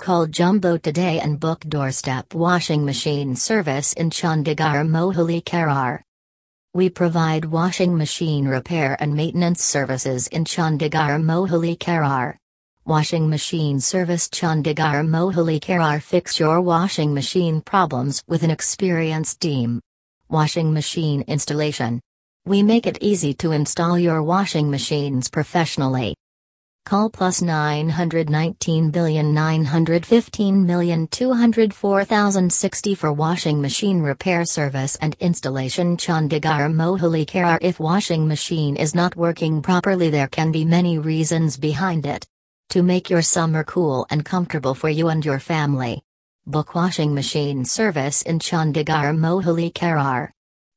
Call Jumbo today and book doorstep washing machine service in Chandigarh Mohali Kharar. We provide washing machine repair and maintenance services in Chandigarh Mohali Kharar. Washing machine service Chandigarh Mohali Kharar fix your washing machine problems with an experienced team. Washing machine installation. We make it easy to install your washing machines professionally. Call plus 919 billion 915 million 204,060 for washing machine repair service and installation Chandigarh Mohali Kharar If washing machine is not working properly there can be many reasons behind it. To make your summer cool and comfortable for you and your family. Book washing machine service in Chandigarh Mohali Kharar.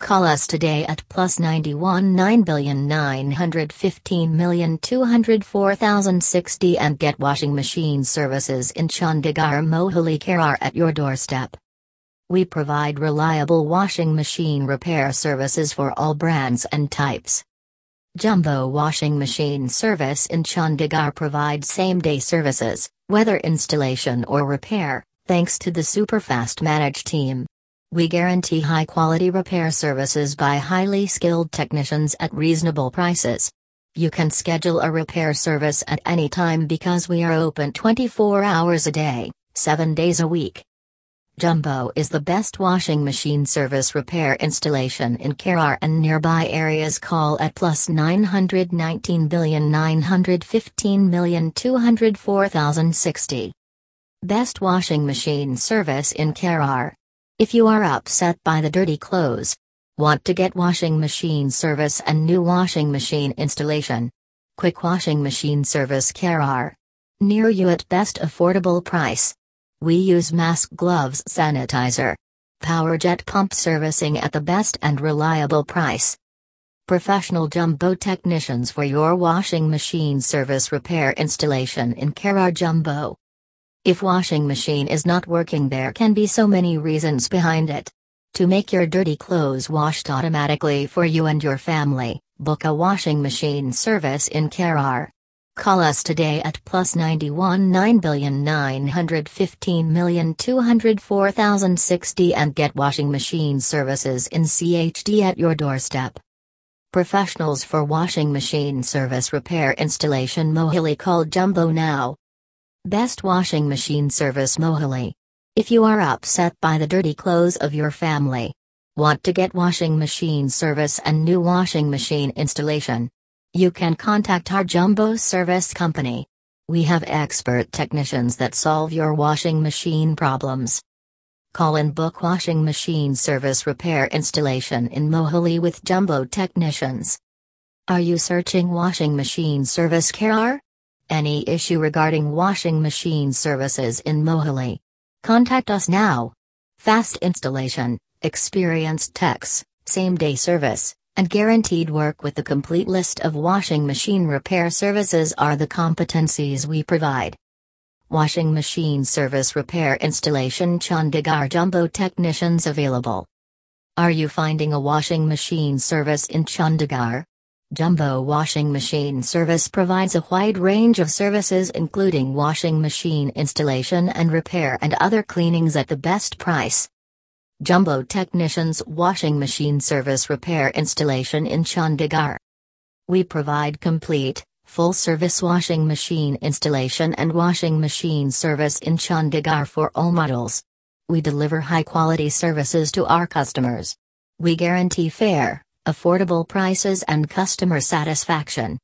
Call us today at plus 91 9 billion 915 million 204,060 and get washing machine services in Chandigarh Mohali Kharar at your doorstep. We provide reliable washing machine repair services for all brands and types. Jumbo Washing Machine Service in Chandigarh provides same day services, whether installation or repair, thanks to the superfast managed team. We guarantee high quality repair services by highly skilled technicians at reasonable prices. You can schedule a repair service at any time because we are open 24 hours a day, 7 days a week. Jumbo is the best washing machine service repair installation in Kharar and nearby areas. Call at plus 919 billion 915 million 204,060. Best washing machine service in Kharar. If you are upset by the dirty clothes, want to get washing machine service and new washing machine installation. Quick washing machine service Kharar. Near you at best affordable price. We use mask gloves sanitizer. Power jet pump servicing at the best and reliable price. Professional jumbo technicians for your washing machine service repair installation in Kharar Jumbo. If washing machine is not working there can be so many reasons behind it. To make your dirty clothes washed automatically for you and your family, book a washing machine service in Kharar. Call us today at plus 91 9 billion 915 million 204,060 and get washing machine services in CHD at your doorstep. Professionals for washing machine service repair installation Mohali call Jumbo now. Best washing machine service Mohali. If you are upset by the dirty clothes of your family, want to get washing machine service and new washing machine installation, you can contact our Jumbo Service Company. We have expert technicians that solve your washing machine problems. Call and book washing machine service repair installation in Mohali with Jumbo technicians. Are you searching washing machine service Kharar? Any issue regarding washing machine services in Mohali? Contact us now. Fast installation, experienced techs, same day service, and guaranteed work with the complete list of washing machine repair services are the competencies we provide. Washing machine service repair installation Chandigarh Jumbo technicians available. Are you finding a washing machine service in Chandigarh? Jumbo Washing Machine Service provides a wide range of services including washing machine installation and repair and other cleanings at the best price. Jumbo Technicians Washing Machine Service Repair Installation in Chandigarh. We provide complete, full service washing machine installation and washing machine service in Chandigarh for all models. We deliver high quality services to our customers. We guarantee fair, affordable prices and customer satisfaction.